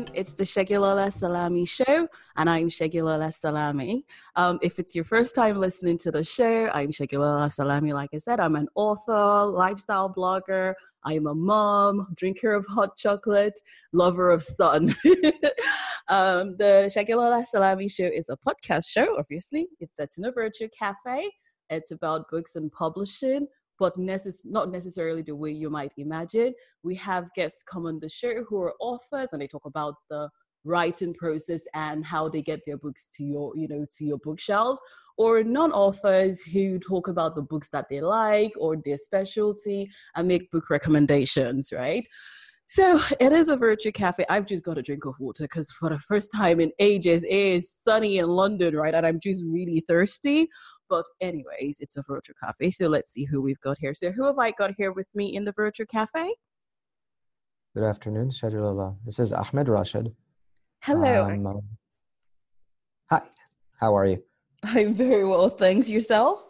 everyone. It's the Segilola Salami Show, and I'm Segilola Salami. Um, if it's your first time listening to the show, I'm Segilola Salami. Like I said, I'm an author, lifestyle blogger. I'm a mom, drinker of hot chocolate, lover of sun. um, the Segilola Salami Show is a podcast show, obviously. It's set in a virtual cafe. It's about books and publishing but necess- not necessarily the way you might imagine. We have guests come on the show who are authors and they talk about the writing process and how they get their books to your, you know, to your bookshelves or non-authors who talk about the books that they like or their specialty and make book recommendations, right? So it is a virtual cafe. I've just got a drink of water because for the first time in ages, it is sunny in London, right? And I'm just really thirsty. But anyways, it's a virtual cafe. So let's see who we've got here. So who have I got here with me in the virtual cafe? Good afternoon, Segilola. This is Ahmed Rashed. Hello. Um, hi, how are you? I'm very well, thanks. Yourself?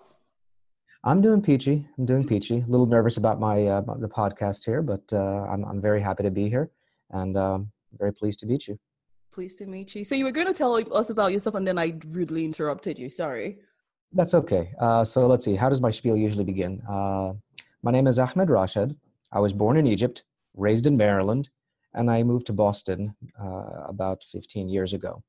I'm doing peachy. I'm doing peachy. A little nervous about my uh, the podcast here, but uh, I'm I'm very happy to be here and um, very pleased to meet you. Pleased to meet you. So you were going to tell us about yourself, and then I rudely interrupted you. Sorry. That's okay. Uh, so let's see. How does my spiel usually begin? Uh, my name is Ahmed Rashed. I was born in Egypt, raised in Maryland, and I moved to Boston uh, about 15 years ago.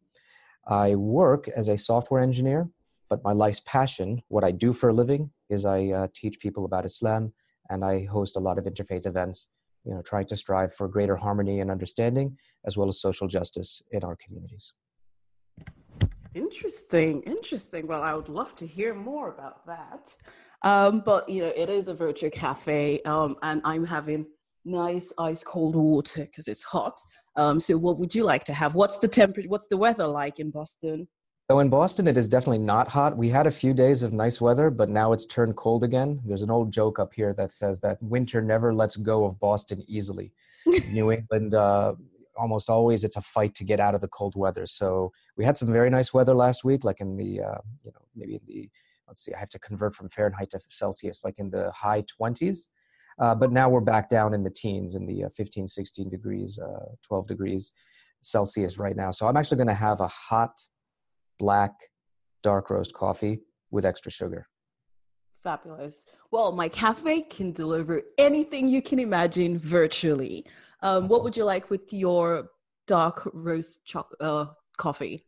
I work as a software engineer, but my life's passion, what I do for a living, is I uh, teach people about Islam and I host a lot of interfaith events, you know, trying to strive for greater harmony and understanding as well as social justice in our communities. Interesting, interesting. Well, I would love to hear more about that. Um, but you know, it is a virtual cafe, um, and I'm having nice ice cold water because it's hot. Um, so, what would you like to have? What's the temperature? What's the weather like in Boston? So in Boston, it is definitely not hot. We had a few days of nice weather, but now it's turned cold again. There's an old joke up here that says that winter never lets go of Boston easily. New England, uh, almost always it's a fight to get out of the cold weather. So we had some very nice weather last week, like in the uh, you know maybe in the let's see, I have to convert from Fahrenheit to Celsius, like in the high 20s. Uh, but now we're back down in the teens, in the uh, 15, 16 degrees, uh, 12 degrees Celsius right now. So I'm actually going to have a hot black dark roast coffee with extra sugar. Fabulous. Well, my cafe can deliver anything you can imagine virtually. Um, what would you like with your dark roast cho- uh, coffee?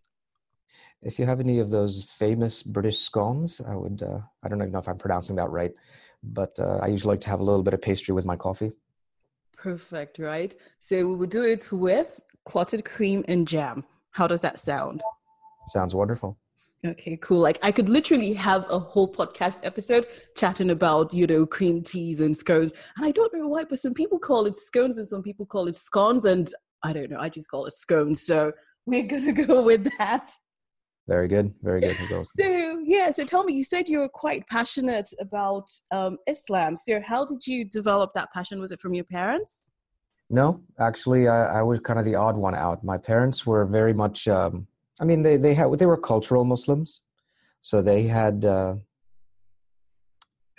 If you have any of those famous British scones, I would. Uh, I don't even know if I'm pronouncing that right, but uh, I usually like to have a little bit of pastry with my coffee. Perfect, right? So we would do it with clotted cream and jam. How does that sound? Sounds wonderful. Okay, cool. Like I could literally have a whole podcast episode chatting about, you know, cream teas and scones. And I don't know why, but some people call it scones and some people call it scones. And I don't know, I just call it scones. So we're going to go with that. Very good. Very good. So, yeah, so tell me, you said you were quite passionate about um, Islam. So, how did you develop that passion? Was it from your parents? No, actually, I, I was kind of the odd one out. My parents were very much um, I mean, they they had they were cultural Muslims, so they had. Uh,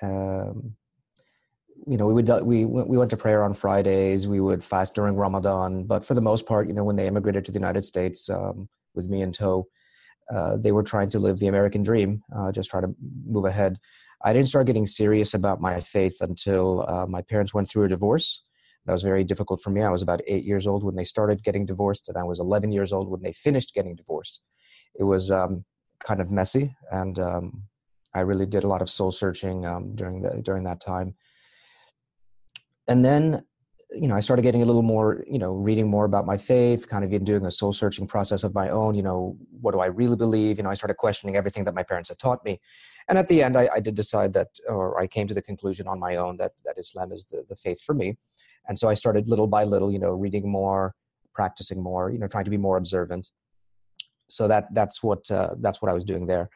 um, you know, we would we we went to prayer on Fridays. We would fast during Ramadan, but for the most part, you know, when they immigrated to the United States um, with me in tow, uh, they were trying to live the American dream, uh, just trying to move ahead. I didn't start getting serious about my faith until uh, my parents went through a divorce, that was very difficult for me. I was about eight years old when they started getting divorced, and I was 11 years old when they finished getting divorced. It was um, kind of messy, and um, I really did a lot of soul searching um, during the during that time. And then, you know, I started getting a little more, you know, reading more about my faith, kind of doing a soul searching process of my own. You know, what do I really believe? You know, I started questioning everything that my parents had taught me. And at the end, I, I did decide that, or I came to the conclusion on my own that that Islam is the, the faith for me and so i started little by little you know reading more practicing more you know trying to be more observant. So that that's what uh, that's what i was doing there.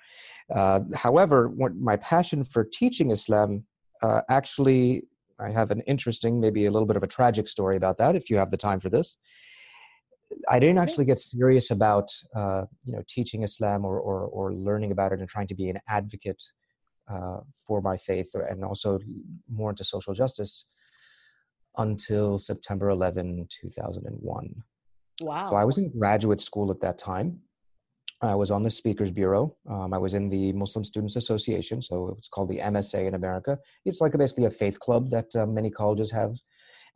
Uh, however my passion for teaching islam uh, actually i have an interesting maybe a little bit of a tragic story about that if you have the time for this. I didn't actually get serious about uh, you know teaching islam or, or, or learning about it and trying to be an advocate uh, for my faith and also more into social justice until September 11, 2001. Wow. So I was in graduate school at that time. I was on the Speakers Bureau. Um, I was in the Muslim Students Association, so it's called the MSA in America. It's like a, basically a faith club that uh, many colleges have,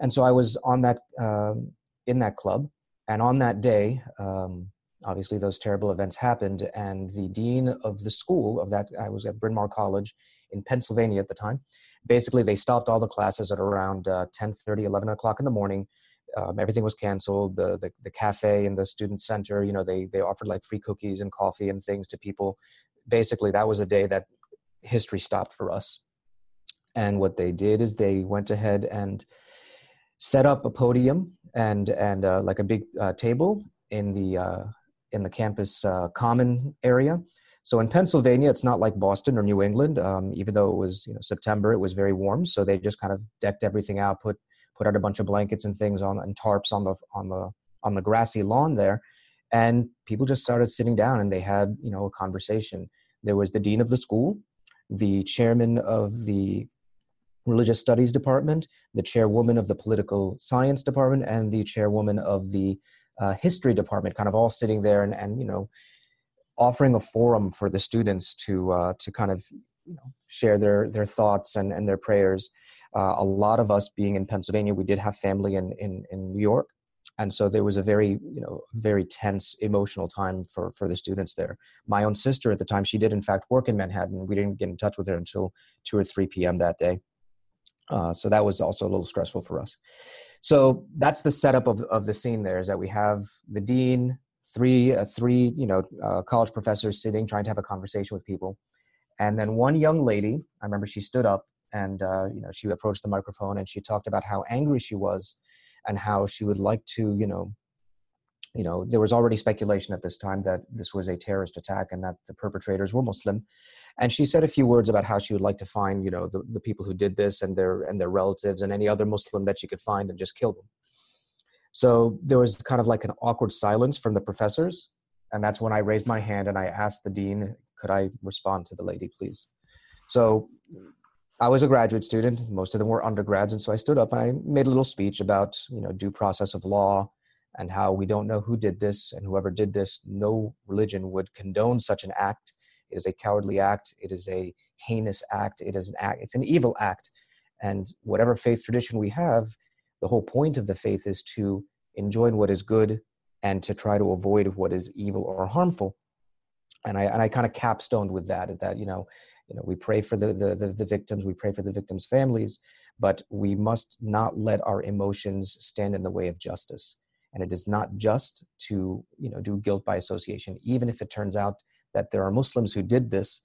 and so I was on that um, in that club. And on that day, um, obviously those terrible events happened, and the dean of the school of that I was at Bryn Mawr College in Pennsylvania at the time. Basically, they stopped all the classes at around uh, 10, 30, 11 o'clock in the morning um, everything was canceled. The, the the cafe and the student center, you know, they they offered like free cookies and coffee and things to people. Basically, that was a day that history stopped for us. And what they did is they went ahead and set up a podium and and uh, like a big uh, table in the uh, in the campus uh, common area. So in Pennsylvania, it's not like Boston or New England. Um, even though it was you know September, it was very warm. So they just kind of decked everything out, put put out a bunch of blankets and things on and tarps on the on the on the grassy lawn there and people just started sitting down and they had you know a conversation there was the dean of the school the chairman of the religious studies department the chairwoman of the political science department and the chairwoman of the uh, history department kind of all sitting there and, and you know offering a forum for the students to uh, to kind of you know share their their thoughts and and their prayers uh, a lot of us being in Pennsylvania, we did have family in, in, in New York. And so there was a very, you know, very tense emotional time for, for the students there. My own sister at the time, she did in fact work in Manhattan. We didn't get in touch with her until 2 or 3 p.m. that day. Uh, so that was also a little stressful for us. So that's the setup of, of the scene there is that we have the dean, three, uh, three you know, uh, college professors sitting, trying to have a conversation with people. And then one young lady, I remember she stood up and uh, you know she approached the microphone and she talked about how angry she was and how she would like to you know you know there was already speculation at this time that this was a terrorist attack and that the perpetrators were muslim and she said a few words about how she would like to find you know the, the people who did this and their and their relatives and any other muslim that she could find and just kill them so there was kind of like an awkward silence from the professors and that's when i raised my hand and i asked the dean could i respond to the lady please so I was a graduate student. Most of them were undergrads, and so I stood up and I made a little speech about you know due process of law and how we don't know who did this, and whoever did this, no religion would condone such an act. It is a cowardly act. It is a heinous act. It is an act. It's an evil act, and whatever faith tradition we have, the whole point of the faith is to enjoy what is good and to try to avoid what is evil or harmful. And I and I kind of capstoned with that. That you know you know we pray for the, the, the the victims we pray for the victims families but we must not let our emotions stand in the way of justice and it is not just to you know do guilt by association even if it turns out that there are muslims who did this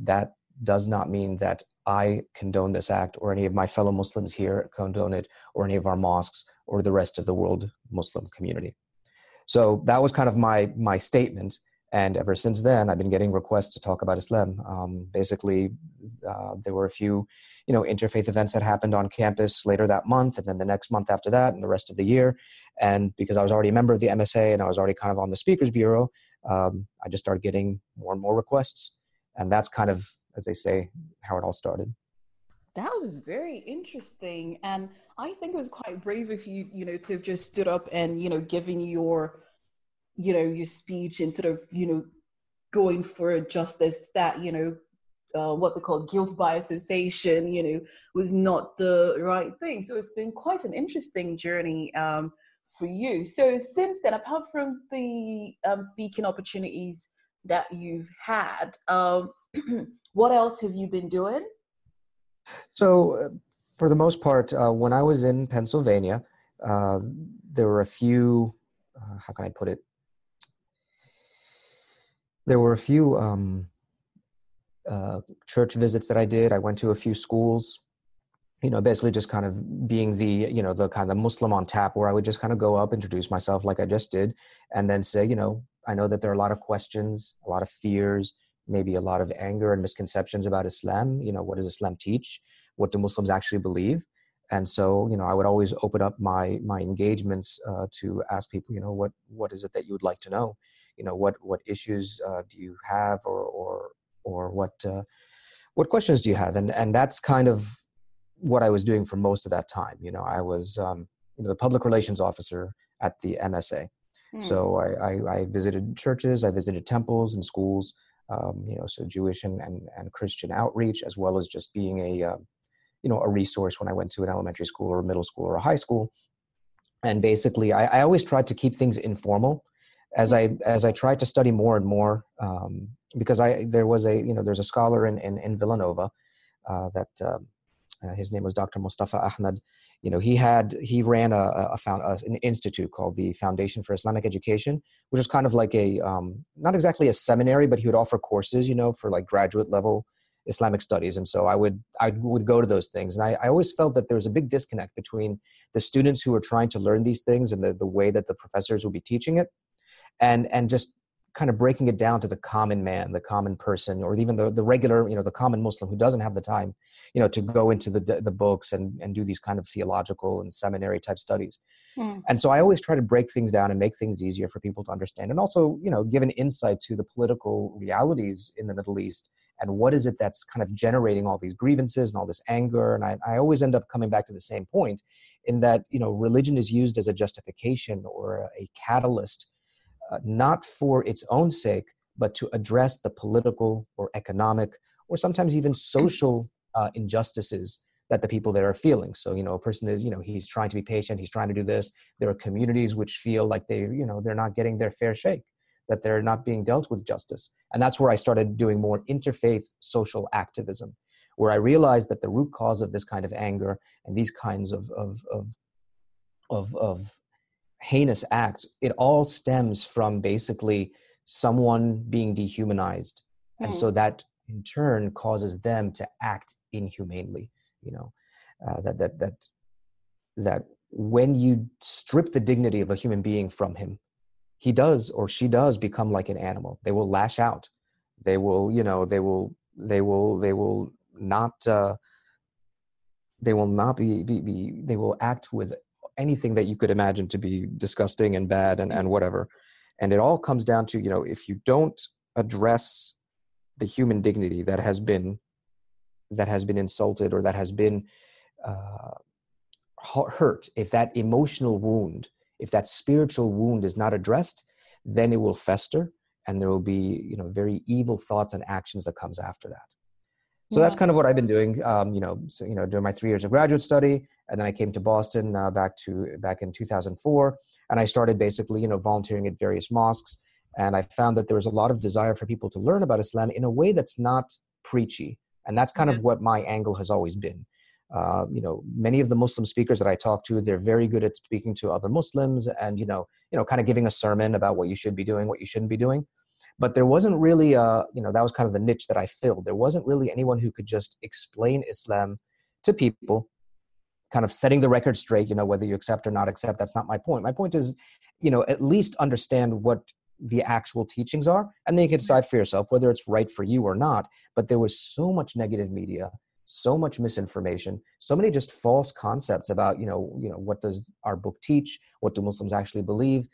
that does not mean that i condone this act or any of my fellow muslims here condone it or any of our mosques or the rest of the world muslim community. So that was kind of my my statement. And ever since then i've been getting requests to talk about islam. Um, basically uh, there were a few you know interfaith events that happened on campus later that month and then the next month after that and the rest of the year. And because i was already a member of the msa and i was already kind of on the speakers bureau um, i just started getting more and more requests. And that's kind of as they say how it all started. That was very interesting and i think it was quite brave of you you know to have just stood up and you know given your you know your speech and sort of you know going for justice that you know uh, what's it called? Guilt by association you know was not the right thing. So it's been quite an interesting journey um, for you. So since then apart from the um, speaking opportunities that you've had um, what else have you been doing so uh, for the most part uh, when i was in pennsylvania uh, there were a few uh, how can i put it there were a few um, uh, church visits that I did. I went to a few schools, you know, basically just kind of being the, you know, the kind of Muslim on tap where I would just kind of go up, introduce myself like I just did, and then say, you know, I know that there are a lot of questions, a lot of fears, maybe a lot of anger and misconceptions about Islam. You know, what does Islam teach? What do Muslims actually believe? And so, you know, I would always open up my my engagements uh, to ask people, you know, what what is it that you would like to know? you know what what issues uh, do you have or or or what uh, what questions do you have and and that's kind of what I was doing for most of that time you know I was um, you know the public relations officer at the MSA. Mm. So I, I, I, visited churches, I visited temples and schools, um, you know, so Jewish and, and, and, Christian outreach, as well as just being a, uh, you know, a resource when I went to an elementary school or a middle school or a high school. And basically, I, I always tried to keep things informal as I as I tried to study more and more, um, because I there was a you know there's a scholar in in, in Villanova uh, that um, uh, his name was Dr. Mustafa Ahmed. You know, he had he ran a, a, found, a, an institute called the Foundation for Islamic Education, which was kind of like a um, not exactly a seminary, but he would offer courses, you know, for like graduate level Islamic studies. And so I would I would go to those things, and I, I always felt that there was a big disconnect between the students who were trying to learn these things and the, the way that the professors would be teaching it, and and just kind of breaking it down to the common man, the common person, or even the, the regular, you know, the common Muslim who doesn't have the time, you know, to go into the, the books and, and do these kind of theological and seminary type studies. Mm. And so I always try to break things down and make things easier for people to understand and also, you know, give an insight to the political realities in the Middle East and what is it that's kind of generating all these grievances and all this anger. And I, I always end up coming back to the same point in that, you know, religion is used as a justification or a catalyst uh, not for its own sake, but to address the political or economic or sometimes even social uh, injustices that the people there are feeling. So, you know, a person is, you know, he's trying to be patient, he's trying to do this. There are communities which feel like they, you know, they're not getting their fair shake, that they're not being dealt with justice. And that's where I started doing more interfaith social activism, where I realized that the root cause of this kind of anger and these kinds of, of, of, of, of heinous acts, it all stems from basically someone being dehumanized. Mm. And so hmm. that in turn causes them to act inhumanely, you know, uh, that, that, that, that when you strip the dignity of a human being from him, he does or she does become like an animal. They will lash out. They will, you know, they will, they will, they will not, uh, they will not be, be, be they will act with anything that you could imagine to be disgusting and bad and, and whatever. And it all comes down to, you know, if you don't address the human dignity that has been that has been insulted or that has been uh, hurt, if that emotional wound, if that spiritual wound is not addressed, then it will fester and there will be, you know, very evil thoughts and actions that comes after that so yeah. that's kind of what I've been doing. Um, you know, so, you know, during my three years of graduate study, and then I came to Boston uh, back to back in 2004, and I started basically, you know, volunteering at various mosques, and I found that there was a lot of desire for people to learn about Islam in a way that's not preachy, and that's kind of what my angle has always been. Uh, you know, many of the Muslim speakers that I talk to, they're very good at speaking to other Muslims, and you know, you know, kind of giving a sermon about what you should be doing, what you shouldn't be doing. But there wasn't really a you know that was kind of the niche that i filled. There wasn't really anyone who could just explain islam to people kind of setting the record straight you know whether you accept or not accept that's not my point. My point is you know at least understand what the actual teachings are and then you can decide for yourself whether it's right for you or not. But there was so much negative media so much misinformation so many just false concepts about you know you know what does our book teach? What do muslims actually believe?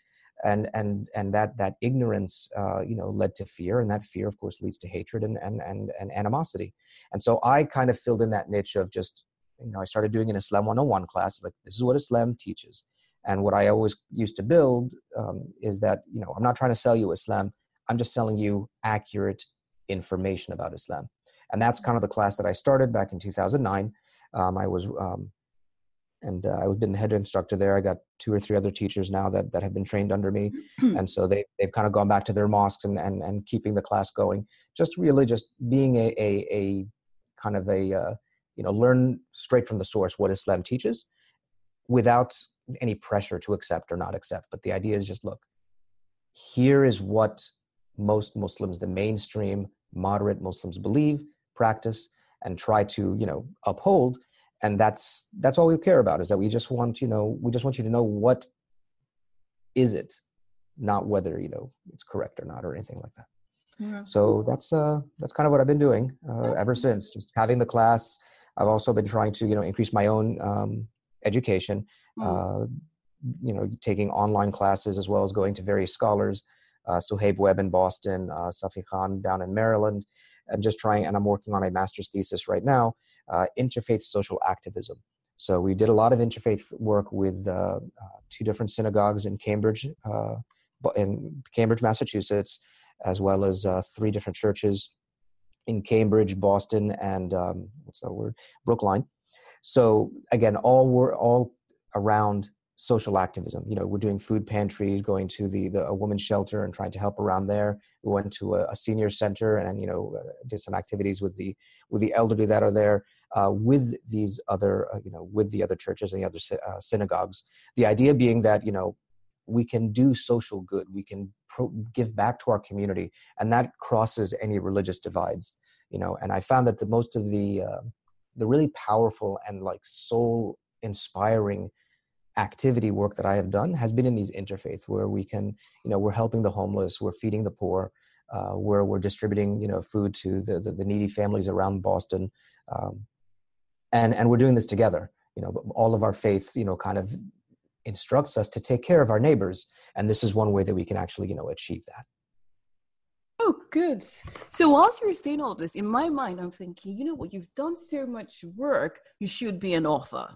And and and that that ignorance uh, you know led to fear and that fear of course leads to hatred and, and and and animosity. And so i kind of filled in that niche of just you know i started doing an islam 101 class. Like this is what islam teaches. And what i always used to build um, is that you know i'm not trying to sell you islam. I'm just selling you accurate information about islam. And that's kind of the class that i started back in 2009 um, i was um, and uh, I've been the head instructor there. I got two or three other teachers now that, that have been trained under me, and so they they've kind of gone back to their mosques and and, and keeping the class going. Just really just being a a, a kind of a uh, you know learn straight from the source what Islam teaches, without any pressure to accept or not accept. But the idea is just look, here is what most Muslims, the mainstream moderate Muslims, believe, practice, and try to you know uphold and that's that's all we care about is that we just want you know we just want you to know what is it not whether you know it's correct or not or anything like that yeah. so that's uh that's kind of what i've been doing uh, ever since just having the class i've also been trying to you know increase my own um, education mm. uh, you know taking online classes as well as going to various scholars uh, Suhaib Webb in Boston, uh, Safi Khan down in Maryland, and just trying. And I'm working on a master's thesis right now uh, interfaith social activism. So we did a lot of interfaith work with uh, uh, two different synagogues in Cambridge, uh, in Cambridge, Massachusetts, as well as uh, three different churches in Cambridge, Boston, and um, what's that word? Brookline. So again, all were all around social activism. You know, we're doing food pantries, going to the, the a women's shelter and trying to help around there. We went to a, a senior center and you know uh, did some activities with the with the elderly that are there. Uh, with these other, uh, you know, with the other churches and the other uh, synagogues. The idea being that you know we can do social good, we can pro- give back to our community, and that crosses any religious divides. You know, and I found that the most of the uh, the really powerful and like soul inspiring activity work that I have done has been in these interfaith where we can, you know, we're helping the homeless, we're feeding the poor, uh, where we're distributing, you know, food to the, the, the needy families around Boston. Um, and, and we're doing this together. You know, all of our faiths, you know, kind of instructs us to take care of our neighbors. And this is one way that we can actually, you know, achieve that. Oh, good. So whilst you're saying all this, in my mind, I'm thinking, you know what, you've done so much work, you should be an author.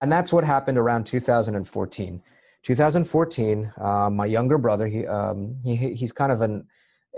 And that's what happened around 2014. 2014, uh, my younger brother, he, um, he he's kind of an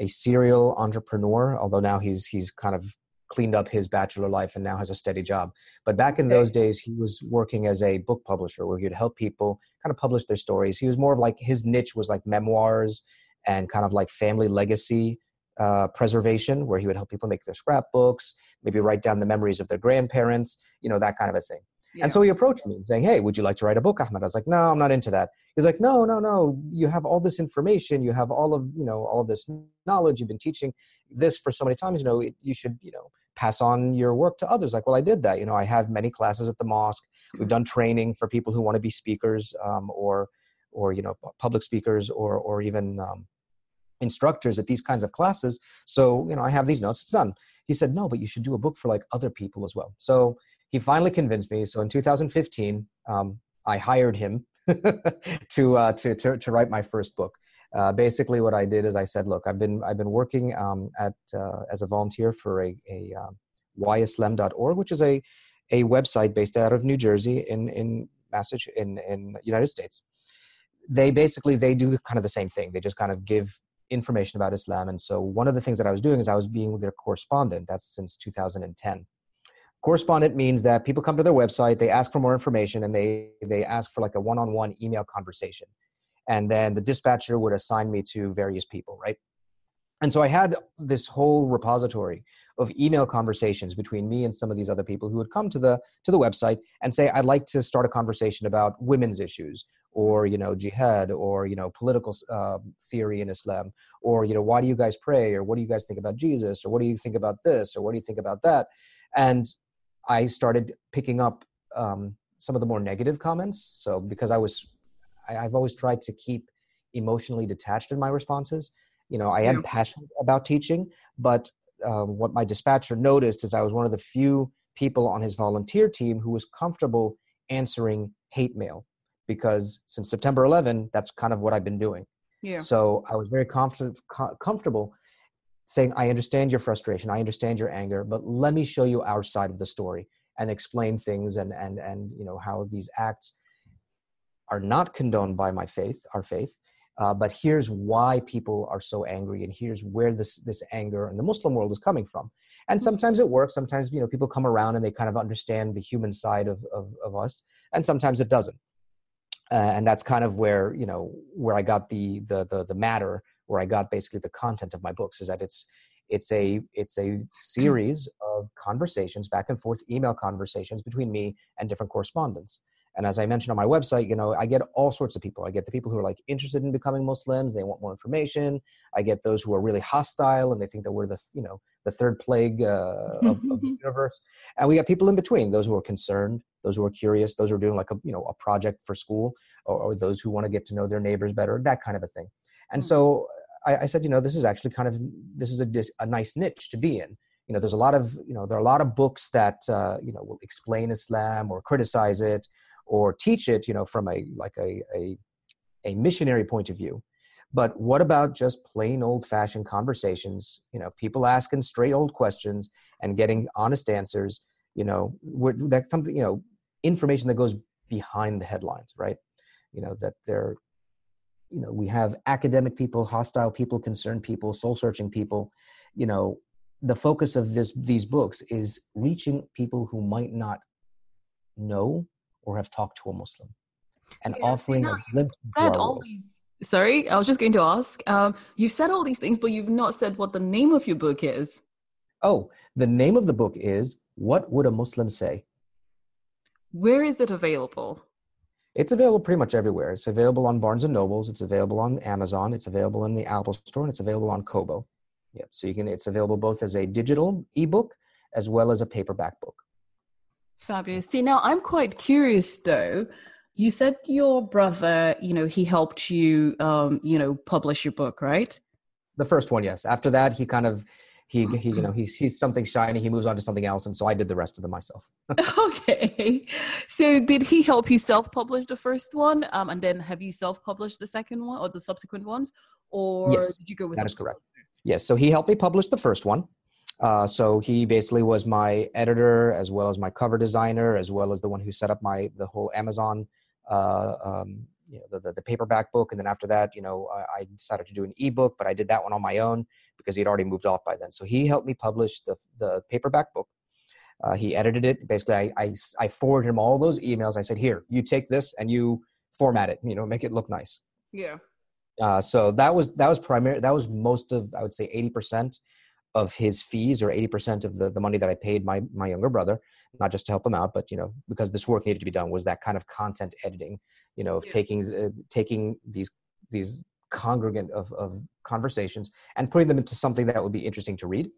a serial entrepreneur, although now he's he's kind of cleaned up his bachelor life and now has a steady job. But back in those days, he was working as a book publisher where he'd help people kind of publish their stories. He was more of like his niche was like memoirs and kind of like family legacy uh, preservation, where he would help people make their scrapbooks, maybe write down the memories of their grandparents, you know, that kind of a thing. Yeah. And so he approached me saying, Hey, would you like to write a book, Ahmed? I was like, No, I'm not into that. He's like, No, no, no. You have all this information. You have all of, you know, all of this knowledge. You've been teaching this for so many times. You know, you should, you know, pass on your work to others. Like, well, I did that. You know, I have many classes at the mosque. We've done training for people who want to be speakers um, or, or, you know, public speakers or, or even um, instructors at these kinds of classes. So, you know, I have these notes. It's done. He said, no, but you should do a book for like other people as well. So he finally convinced me. So in 2015, um, I hired him to, uh, to, to, to, write my first book. Uh, basically, what I did is I said, "Look, I've been I've been working um, at uh, as a volunteer for a, a um, whyislam.org, which is a a website based out of New Jersey in in Massachusetts in in United States. They basically they do kind of the same thing. They just kind of give information about Islam. And so one of the things that I was doing is I was being their correspondent. That's since 2010 correspondent means that people come to their website they ask for more information and they they ask for like a one-on-one email conversation. And then the dispatcher would assign me to various people right? And so i had this whole repository of email conversations between me and some of these other people who would come to the to the website and say i'd like to start a conversation about women's issues or you know jihad or you know political uh, theory in islam or you know why do you guys pray or what do you guys think about jesus or what do you think about this or what do you think about that? And I started picking up um, some of the more negative comments. So because I was, I, have always tried to keep emotionally detached in my responses. You know, I am passionate about teaching, but um, what my dispatcher noticed is I was one of the few people on his volunteer team who was comfortable answering hate mail because since September 11, that's kind of what I've been doing. Yeah. So I was very confident, co- comfortable saying, I understand your frustration, I understand your anger, but let me show you our side of the story and explain things and and and you know how these acts are not condoned by my faith, our faith. Uh, but here's why people are so angry, and here's where this this anger in the Muslim world is coming from. And mm-hmm. sometimes it works. Sometimes you know people come around and they kind of understand the human side of of, of us, and sometimes it doesn't. Uh, and that's kind of where you know where I got the the the, the matter where I got basically the content of my books is that it's it's a it's a series of conversations back and forth email conversations between me and different correspondents. And as i mentioned on my website you know i get all sorts of people. I get the people who are like interested in becoming muslims they want more information. I get those who are really hostile and they think that we're the you know the third plague uh, of, of, the universe. And we got people in between those who are concerned those who are curious those who are doing like a you know a project for school or, or those who want to get to know their neighbors better that kind of a thing. And hmm. so I, I said, you know, this is actually kind of this is a, a nice niche to be in. You know, there's a lot of you know there are a lot of books that uh, you know will explain Islam or criticize it or teach it. You know, from a like a a, a missionary point of view. But what about just plain old fashioned conversations? You know, people asking straight old questions and getting honest answers. you know that's something you know information that goes behind the headlines right you know that they're you know we have academic people hostile people concerned people soul searching people. You know the focus of this these books is reaching people who might not know or have talked to a muslim and yeah, offering a glimpse into all these sorry i was just going to ask um, you said all these things but you've not said what the name of your book is. Oh the name of the book is what would a muslim say? Where is it available it's available pretty much everywhere. It's available on Barnes and Nobles. It's available on Amazon. It's available in the Apple Store, and it's available on Kobo. Yeah, so you can. It's available both as a digital ebook as well as a paperback book. Fabulous. See, now I'm quite curious though. You said your brother, you know, he helped you, um, you know, publish your book, right? The first one, yes. After that, he kind of he, he you know he sees something shiny he moves on to something else and so i did the rest of them myself. Okay. So did he help you self-publish the first one um, and then have you self-published the second one or the subsequent ones or yes, did you go with that is correct. yes so he helped me publish the first one. Uh, so he basically was my editor as well as my cover designer as well as the one who set up my the whole amazon uh, um, you know the, the, the, paperback book. And then after that you know I, I, decided to do an ebook but i did that one on my own because he'd already moved off by then. So he helped me publish the, the paperback book. Uh, he edited it. Basically I, I, I forwarded him all those emails. I said here you take this and you format it you know make it look nice. Yeah. Uh, so that was that was primary that was most of i would say 80% of his fees or 80% of the, the money that i paid my my younger brother not just to help him out but you know because this work needed to be done was that kind of content editing you know of yeah. taking uh, taking these these congregant of, of conversations and putting them into something that would be interesting to read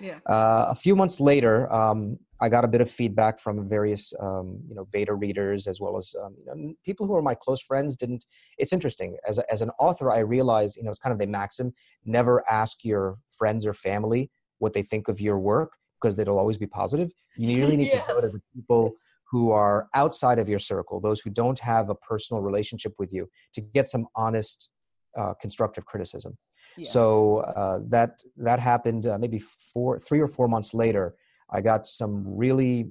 yeah. Uh, a few months later, um, I got a bit of feedback from various, um, you know, beta readers as well as um, you know, people who are my close friends. Didn't it's interesting as a, as an author? I realize, you know, it's kind of the maxim: never ask your friends or family what they think of your work because it'll always be positive. You really need yes. to go to the people who are outside of your circle, those who don't have a personal relationship with you, to get some honest, uh, constructive criticism. Yeah. So uh, that that happened uh, maybe four, three or four months later. I got some really,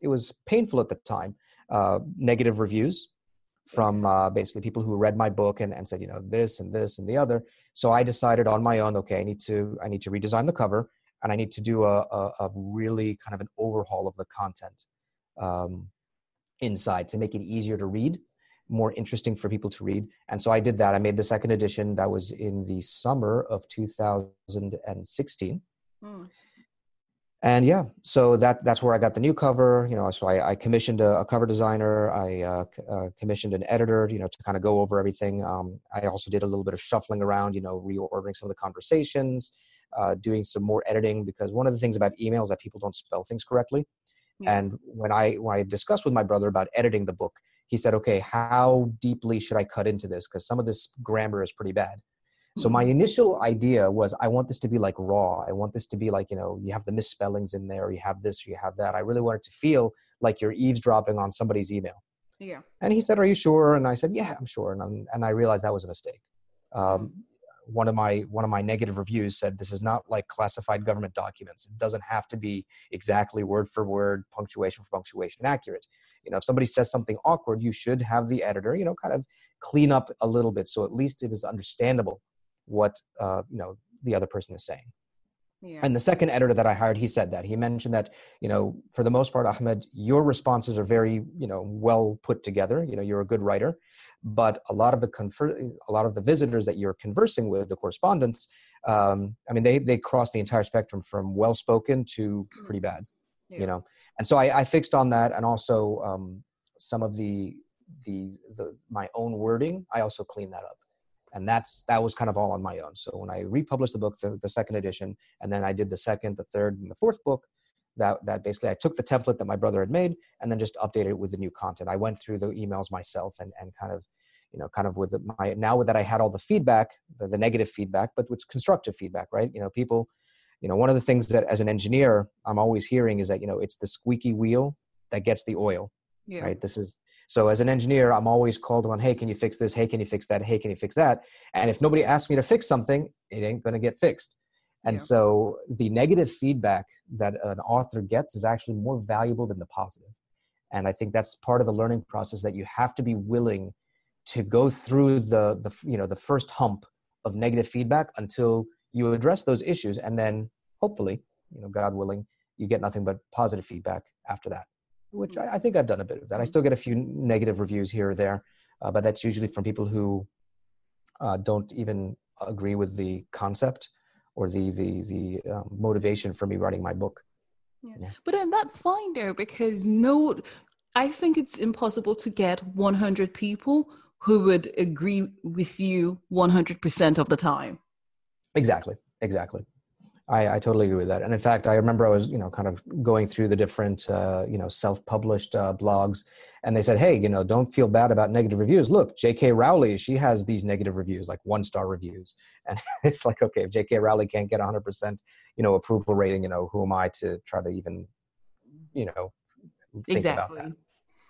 it was painful at the time, uh, negative reviews from uh, basically people who read my book and, and said, you know, this and this and the other. So I decided on my own, okay, I need to I need to redesign the cover and I need to do a, a, a really kind of an overhaul of the content um, inside to make it easier to read, more interesting for people to read. And so I did that. I made the second edition that was in the summer of 2016. Mm. And yeah, so that that's where I got the new cover. You know, so I, I commissioned a, a, cover designer. I uh, uh, commissioned an editor. You know, to kind of go over everything. Um, I also did a little bit of shuffling around. You know, reordering some of the conversations, uh, doing some more editing because one of the things about emails that people don't spell things correctly. Yeah. And when I when I discussed with my brother about editing the book, he said, "Okay, how deeply should I cut into this? Because some of this grammar is pretty bad." So my mm-hmm. initial idea was, I want this to be like raw. I want this to be like you know, you have the misspellings in there, you have this, you have that. I really wanted to feel like you're eavesdropping on somebody's email. Yeah. And he said, "Are you sure?" And I said, "Yeah, I'm sure." And I'm, and I realized that was a mistake. Um, mm-hmm one of my one of my negative reviews said this is not like classified government documents it doesn't have to be exactly word for word punctuation for punctuation accurate you know if somebody says something awkward you should have the editor you know kind of clean up a little bit so at least it is understandable what uh, you know the other person is saying yeah. And the second editor that I hired, he said that he mentioned that you know for the most part, Ahmed, your responses are very you know well put together. You know you're a good writer, but a lot of the confer- a lot of the visitors that you're conversing with, the correspondents, um, I mean they they cross the entire spectrum from well spoken to pretty bad. Yeah. You know, and so I, I, fixed on that, and also um, some of the the the my own wording, I also cleaned that up. And that's that was kind of all on my own. So when i republished the book the, the, second edition and then i did the second the third and the fourth book that that basically i took the template that my brother had made and then just updated it with the new content. I went through the emails myself and and kind of you know kind of with my now that i had all the feedback the, the negative feedback but with constructive feedback right? You know people you know one of the things that as an engineer i'm always hearing is that you know it's the squeaky wheel that gets the oil yeah. right this is so as an engineer, I'm always called on, hey, can you fix this? Hey, can you fix that? Hey, can you fix that? And if nobody asks me to fix something, it ain't going to get fixed. And Yeah. so the negative feedback that an author gets is actually more valuable than the positive. And I think that's part of the learning process that you have to be willing to go through the, the you know the first hump of negative feedback until you address those issues and then hopefully you know god willing you get nothing but positive feedback after that which I, I think i've done a bit of that. I still get a few negative reviews here or there uh, but that's usually from people who uh, don't even agree with the concept or the the the um, motivation for me writing my book. Yeah, But then that's fine though, because no, I think it's impossible to get 100 people who would agree with you 100% of the time. Exactly. Exactly. I, I totally agree with that. And in fact, I remember I was, you know, kind of going through the different, uh, you know, self-published uh, blogs, and they said, "Hey, you know, don't feel bad about negative reviews. Look, J.K. Rowling, she has these negative reviews, like one-star reviews." And it's like, okay, if J.K. Rowling can't get 100%, you know, approval rating, you know, who am I to try to even, you know, think about that?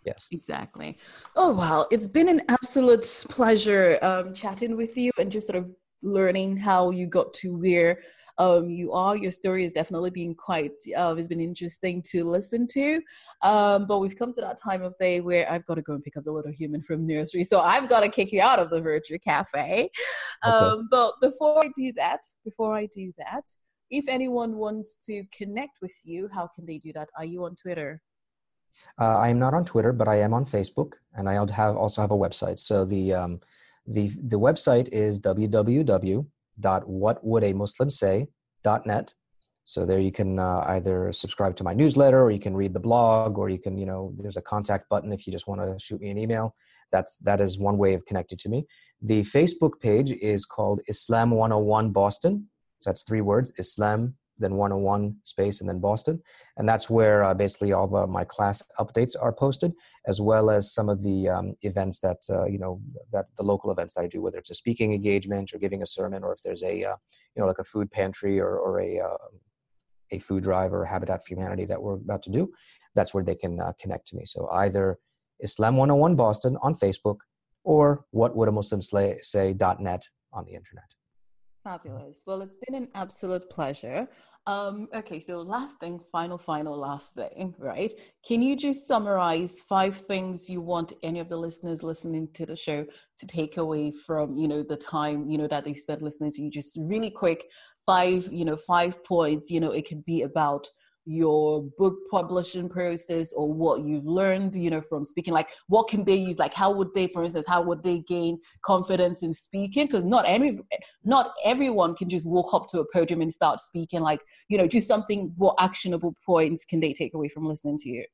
Yes. Exactly. Oh, wow. It's been an absolute pleasure um, chatting with you and just sort of learning how you got to where um, you are. Your story has definitely been quite, uh, it's been interesting to listen to. Um, but we've come to that time of day where I've got to go and pick up the little human from nursery. So I've got to kick you out of the Virtue Cafe. Um, But before I do that, before I do that, if anyone wants to connect with you, how can they do that? Are you on Twitter? Uh, I am not on Twitter, but I am on Facebook, and I have also have a website. So the um, the the website is www.whatwouldAmuslimsay.net. So there you can uh, either subscribe to my newsletter, or you can read the blog, or you can you know there's a contact button if you just want to shoot me an email. That's that is one way of connecting to me. The Facebook page is called Islam 101 Boston. So that's three words: Islam, then 101 space, and then Boston. And that's where uh, basically all the, my class updates are posted as well as some of the um, events that uh, you know that the local events that i do whether it's a speaking engagement or giving a sermon or if there's a uh, you know like a food pantry or, or a uh, a food drive or habitat for humanity that we're about to do that's where they can uh, connect to me. So either islam 101 boston on facebook or what would a muslim slay, say.net on the internet Fabulous. Well, it's been an absolute pleasure. Um, okay, so last thing, final, final, last thing, right? Can you just summarize five things you want any of the listeners listening to the show to take away from, you know, the time, you know, that they've spent listening to you? Just really quick, five, you know, five points. You know, it could be about your book publishing process or what you've learned you know from speaking? Like what can they use? Like how would they for instance how would they gain confidence in speaking? Because not every not everyone can just walk up to a podium and start speaking. Like you know just something what actionable points can they take away from listening to you?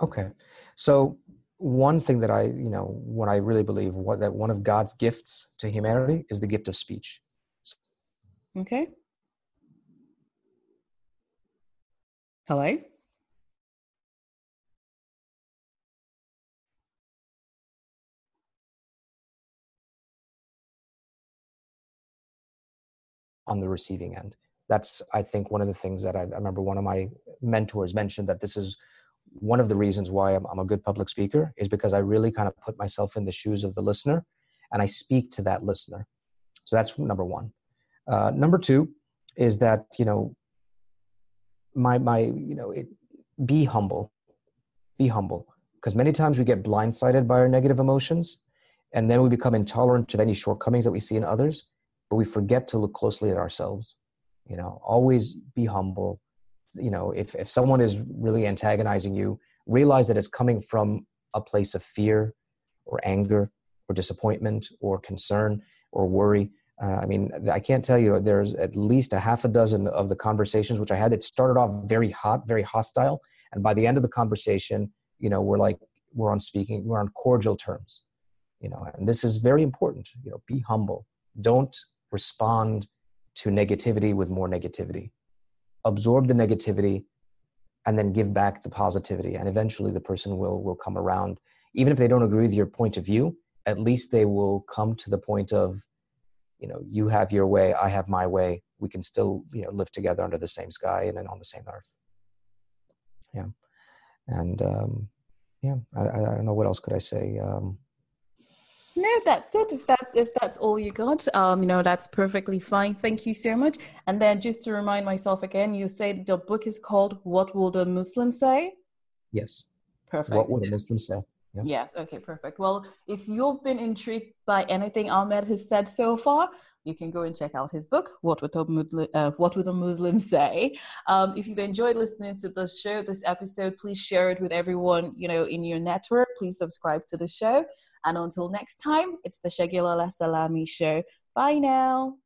Okay. So one thing that i you know what i really believe what that one of god's gifts to humanity is the gift of speech. Okay hello on the receiving end. That's, I think, one of the things that I, I remember one of my mentors mentioned that this is one of the reasons why I'm, I'm, a good public speaker is because I really kind of put myself in the shoes of the listener and I speak to that listener. So that's number one. Uh, number two is that, you know, my, my, you know, it, be humble, be humble. Because many times we get blindsided by our negative emotions and then we become intolerant of any shortcomings that we see in others but we forget to look closely at ourselves. You know always be humble. You know if if someone is really antagonizing you realize that it's coming from a place of fear or anger or disappointment or concern or worry uh, i mean i can't tell you there's at least a half a dozen of the conversations which i had it started off very hot very hostile and by the end of the conversation you know we're like we're on speaking we're on cordial terms you know and this is very important you know be humble don't respond to negativity with more negativity. Absorb the negativity and then give back the positivity. And eventually the person will, will come around. Even if they don't agree with your point of view, at least they will come to the point of, you know, you have your way, I have my way. We can still, you know, live together under the same sky and on the same earth. Yeah. And um, yeah, I, I don't know what else could I say. Um, No, that's it. If that's if that's all you got, um, you know, that's perfectly fine. Thank you so much. And then just to remind myself again, you said the book is called "What Will the Muslim Say." Yes. Perfect. What would a Muslim say? Yeah. Yes. Okay. Perfect. Well, if you've been intrigued by anything Ahmed has said so far, you can go and check out his book, What Would a, Muslim, uh, what Would a Muslim Say? Um, if you've enjoyed listening to the show, this episode, please share it with everyone, you know, in your network. Please subscribe to the show. And until next time, it's the Segilola Salami show. Bye now.